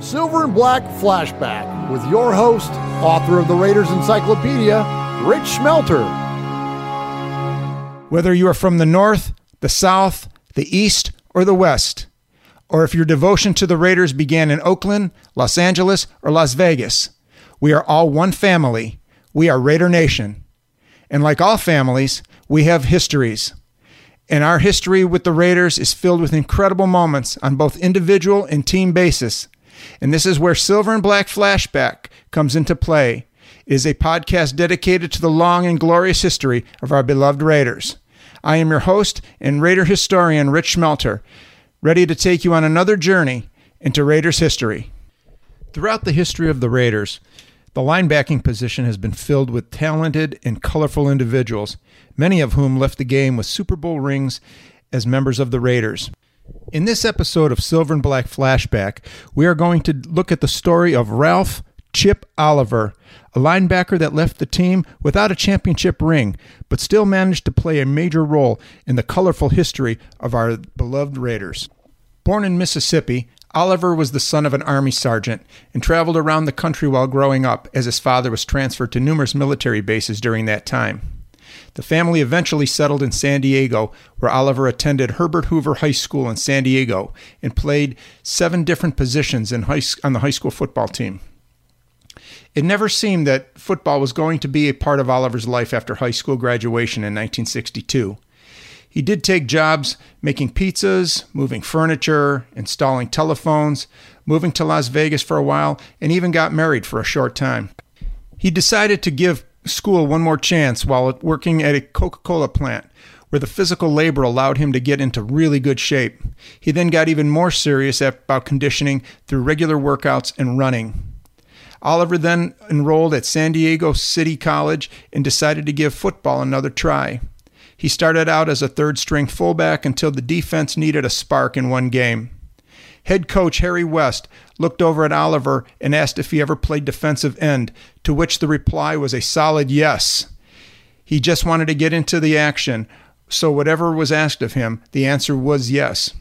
Silver and Black Flashback with your host, author of the Raiders Encyclopedia, Rich Schmelter. Whether you are from the North, the South, the East, or the West, or if your devotion to the Raiders began in Oakland, Los Angeles, or Las Vegas, we are all one family. We are Raider Nation. And like all families, we have histories. And our history with the Raiders is filled with incredible moments on both individual and team basis. And this is where Silver and Black Flashback comes into play. It is a podcast dedicated to the long and glorious history of our beloved Raiders. I am your host and Raider historian, Rich Schmelter, ready to take you on another journey into Raiders history. Throughout the history of the Raiders, the linebacking position has been filled with talented and colorful individuals, many of whom left the game with Super Bowl rings as members of the Raiders. In this episode of Silver and Black Flashback, we are going to look at the story of Ralph Chip Oliver, a linebacker that left the team without a championship ring, but still managed to play a major role in the colorful history of our beloved Raiders. Born in Mississippi, Oliver was the son of an Army sergeant and traveled around the country while growing up, as his father was transferred to numerous military bases during that time. The family eventually settled in San Diego, where Oliver attended Herbert Hoover High School in San Diego and played seven different positions high, on the high school football team. It never seemed that football was going to be a part of Oliver's life after high school graduation in 1962. He did take jobs making pizzas, moving furniture, installing telephones, moving to Las Vegas for a while, and even got married for a short time. He decided to give school one more chance while working at a Coca Cola plant, where the physical labor allowed him to get into really good shape. He then got even more serious about conditioning through regular workouts and running. Oliver then enrolled at San Diego City College and decided to give football another try. He started out as a third string fullback until the defense needed a spark in one game. Head coach Harry West looked over at Oliver and asked if he ever played defensive end, to which the reply was a solid yes. He just wanted to get into the action, so whatever was asked of him, the answer was yes.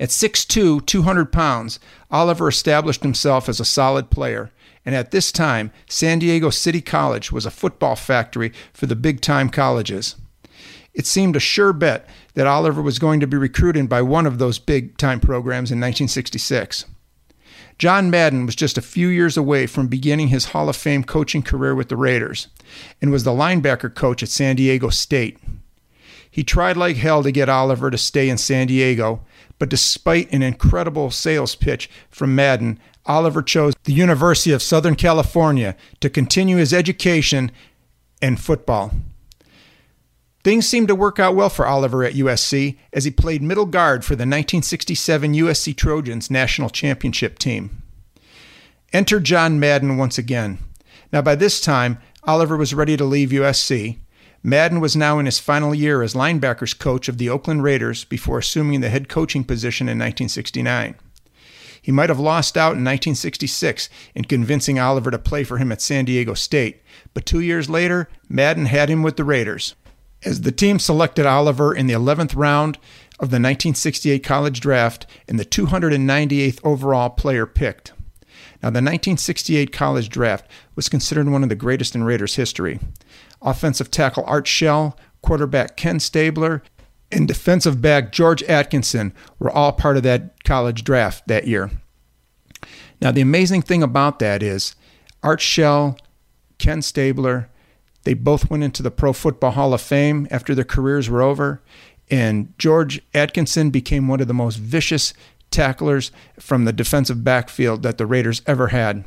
At 6'2, 200 pounds, Oliver established himself as a solid player, and at this time, San Diego City College was a football factory for the big time colleges. It seemed a sure bet that Oliver was going to be recruited by one of those big time programs in 1966. John Madden was just a few years away from beginning his Hall of Fame coaching career with the Raiders and was the linebacker coach at San Diego State. He tried like hell to get Oliver to stay in San Diego, but despite an incredible sales pitch from Madden, Oliver chose the University of Southern California to continue his education and football. Things seemed to work out well for Oliver at USC as he played middle guard for the 1967 USC Trojans national championship team. Enter John Madden once again. Now, by this time, Oliver was ready to leave USC. Madden was now in his final year as linebackers coach of the Oakland Raiders before assuming the head coaching position in 1969. He might have lost out in 1966 in convincing Oliver to play for him at San Diego State, but two years later, Madden had him with the Raiders as the team selected Oliver in the 11th round of the 1968 college draft and the 298th overall player picked. Now, the 1968 college draft was considered one of the greatest in Raiders history. Offensive tackle Art Shell, quarterback Ken Stabler, and defensive back George Atkinson were all part of that college draft that year. Now, the amazing thing about that is Art Shell, Ken Stabler, they both went into the Pro Football Hall of Fame after their careers were over. And George Atkinson became one of the most vicious tacklers from the defensive backfield that the Raiders ever had.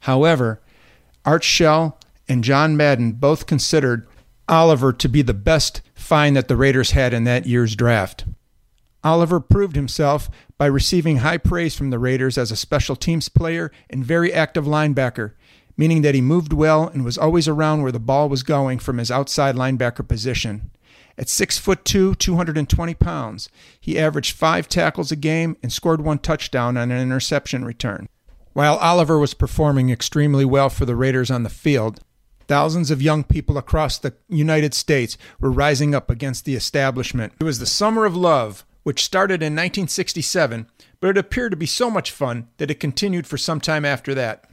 However, Art Shell and John Madden both considered Oliver to be the best find that the Raiders had in that year's draft. Oliver proved himself by receiving high praise from the Raiders as a special teams player and very active linebacker, meaning that he moved well and was always around where the ball was going from his outside linebacker position. At 6 foot 2, 220 pounds, he averaged 5 tackles a game and scored one touchdown on an interception return. While Oliver was performing extremely well for the Raiders on the field, thousands of young people across the United States were rising up against the establishment. It was the summer of love, which started in 1967, but it appeared to be so much fun that it continued for some time after that.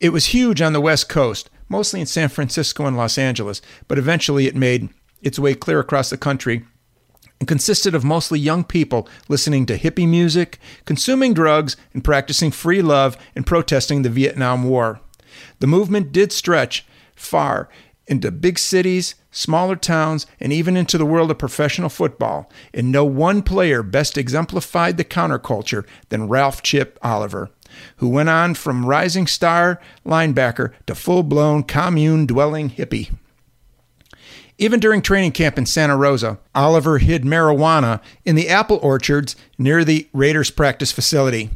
It was huge on the West Coast, mostly in San Francisco and Los Angeles, but eventually it made its way clear across the country and consisted of mostly young people listening to hippie music, consuming drugs, and practicing free love and protesting the Vietnam War. The movement did stretch far into big cities, smaller towns, and even into the world of professional football, and no one player best exemplified the counterculture than Ralph Chip Oliver, who went on from rising star linebacker to full blown commune dwelling hippie. Even during training camp in Santa Rosa, Oliver hid marijuana in the apple orchards near the Raiders practice facility.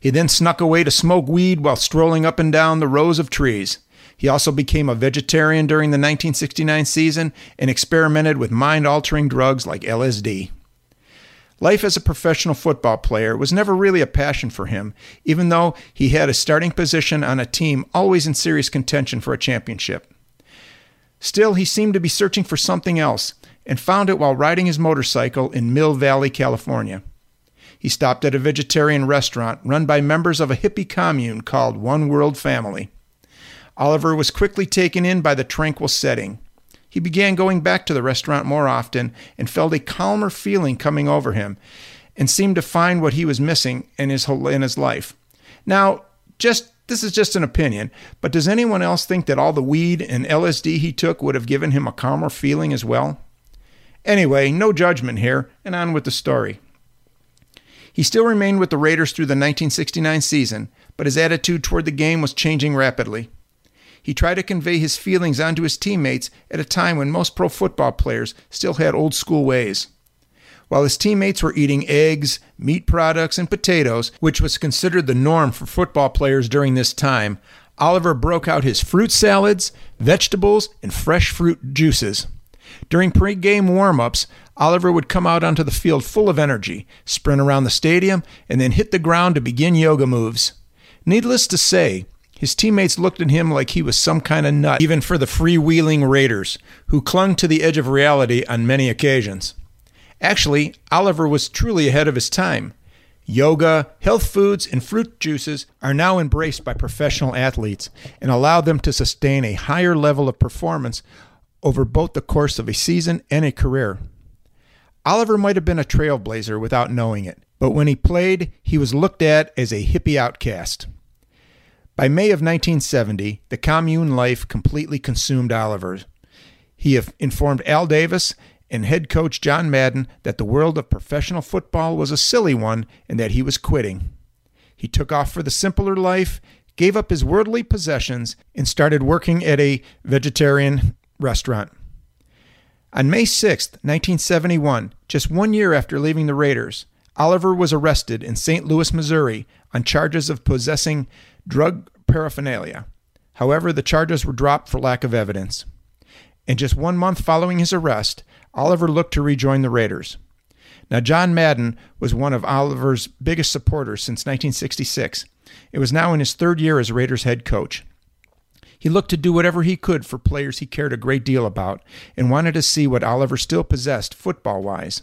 He then snuck away to smoke weed while strolling up and down the rows of trees. He also became a vegetarian during the 1969 season and experimented with mind altering drugs like LSD. Life as a professional football player was never really a passion for him, even though he had a starting position on a team always in serious contention for a championship. Still, he seemed to be searching for something else and found it while riding his motorcycle in Mill Valley, California. He stopped at a vegetarian restaurant run by members of a hippie commune called One World Family. Oliver was quickly taken in by the tranquil setting. He began going back to the restaurant more often and felt a calmer feeling coming over him and seemed to find what he was missing in his, in his life. Now, just this is just an opinion, but does anyone else think that all the weed and LSD he took would have given him a calmer feeling as well? Anyway, no judgment here, and on with the story. He still remained with the Raiders through the 1969 season, but his attitude toward the game was changing rapidly. He tried to convey his feelings onto his teammates at a time when most pro football players still had old school ways. While his teammates were eating eggs, meat products, and potatoes, which was considered the norm for football players during this time, Oliver broke out his fruit salads, vegetables, and fresh fruit juices. During pre-game warm-ups, Oliver would come out onto the field full of energy, sprint around the stadium, and then hit the ground to begin yoga moves. Needless to say, his teammates looked at him like he was some kind of nut, even for the freewheeling Raiders, who clung to the edge of reality on many occasions. Actually, Oliver was truly ahead of his time. Yoga, health foods, and fruit juices are now embraced by professional athletes and allow them to sustain a higher level of performance over both the course of a season and a career. Oliver might have been a trailblazer without knowing it, but when he played, he was looked at as a hippie outcast. By May of 1970, the commune life completely consumed Oliver. He informed Al Davis and head coach John Madden that the world of professional football was a silly one and that he was quitting. He took off for the simpler life, gave up his worldly possessions, and started working at a vegetarian restaurant. On May 6, 1971, just one year after leaving the Raiders, Oliver was arrested in St. Louis, Missouri on charges of possessing drug paraphernalia. However, the charges were dropped for lack of evidence. And just one month following his arrest, Oliver looked to rejoin the Raiders. Now, John Madden was one of Oliver's biggest supporters since 1966. It was now in his third year as Raiders head coach. He looked to do whatever he could for players he cared a great deal about and wanted to see what Oliver still possessed football wise.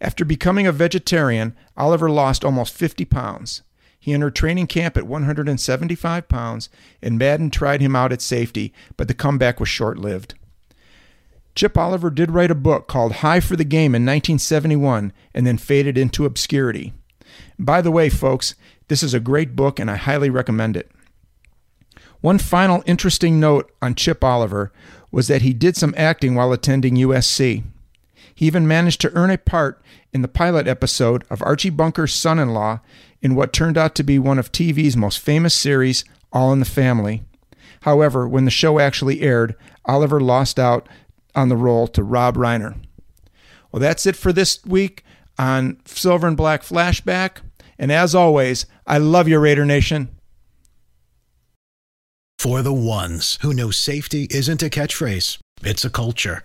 After becoming a vegetarian, Oliver lost almost 50 pounds. He entered training camp at 175 pounds, and Madden tried him out at safety, but the comeback was short lived. Chip Oliver did write a book called High for the Game in 1971 and then faded into obscurity. By the way, folks, this is a great book and I highly recommend it. One final interesting note on Chip Oliver was that he did some acting while attending USC. He even managed to earn a part in the pilot episode of Archie Bunker's son in law in what turned out to be one of TV's most famous series, All in the Family. However, when the show actually aired, Oliver lost out on the role to Rob Reiner. Well, that's it for this week on Silver and Black Flashback. And as always, I love you, Raider Nation. For the ones who know safety isn't a catchphrase, it's a culture.